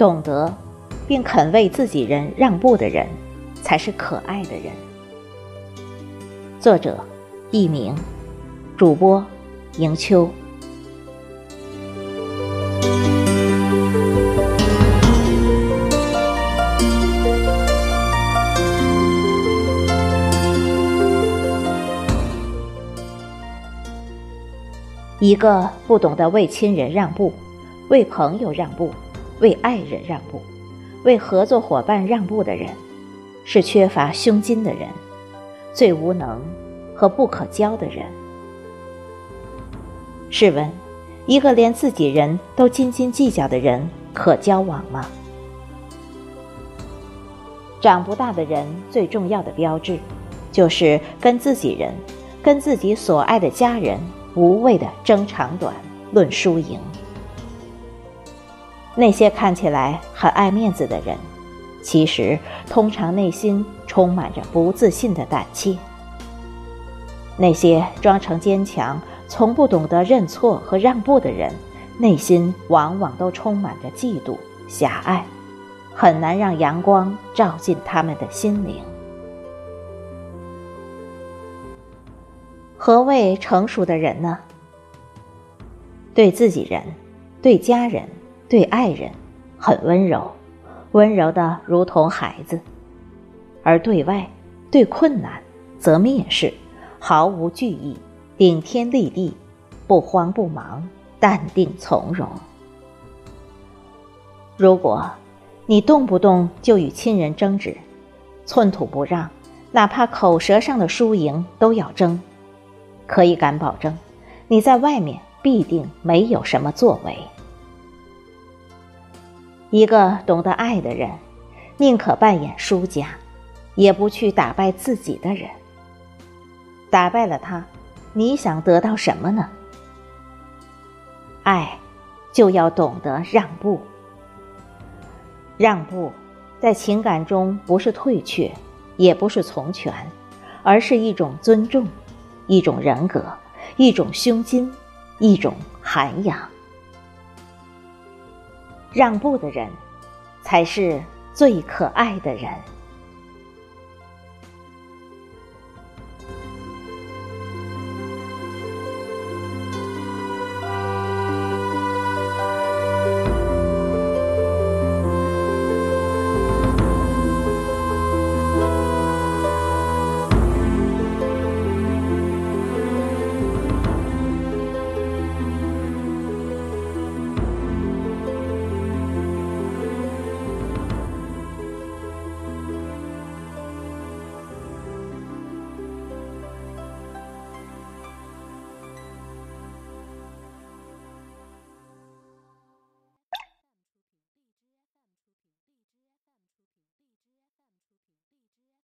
懂得并肯为自己人让步的人，才是可爱的人。作者：佚名，主播：迎秋。一个不懂得为亲人让步、为朋友让步、为爱人让步、为合作伙伴让步的人，是缺乏胸襟的人，最无能和不可交的人。试问，一个连自己人都斤斤计较的人，可交往吗？长不大的人最重要的标志，就是跟自己人、跟自己所爱的家人。无谓的争长短、论输赢。那些看起来很爱面子的人，其实通常内心充满着不自信的胆怯。那些装成坚强、从不懂得认错和让步的人，内心往往都充满着嫉妒、狭隘，很难让阳光照进他们的心灵。何谓成熟的人呢？对自己人、对家人、对爱人，很温柔，温柔的如同孩子；而对外、对困难，则蔑视，毫无惧意，顶天立地，不慌不忙，淡定从容。如果你动不动就与亲人争执，寸土不让，哪怕口舌上的输赢都要争。可以敢保证，你在外面必定没有什么作为。一个懂得爱的人，宁可扮演输家，也不去打败自己的人。打败了他，你想得到什么呢？爱，就要懂得让步。让步，在情感中不是退却，也不是从权，而是一种尊重。一种人格，一种胸襟，一种涵养。让步的人，才是最可爱的人。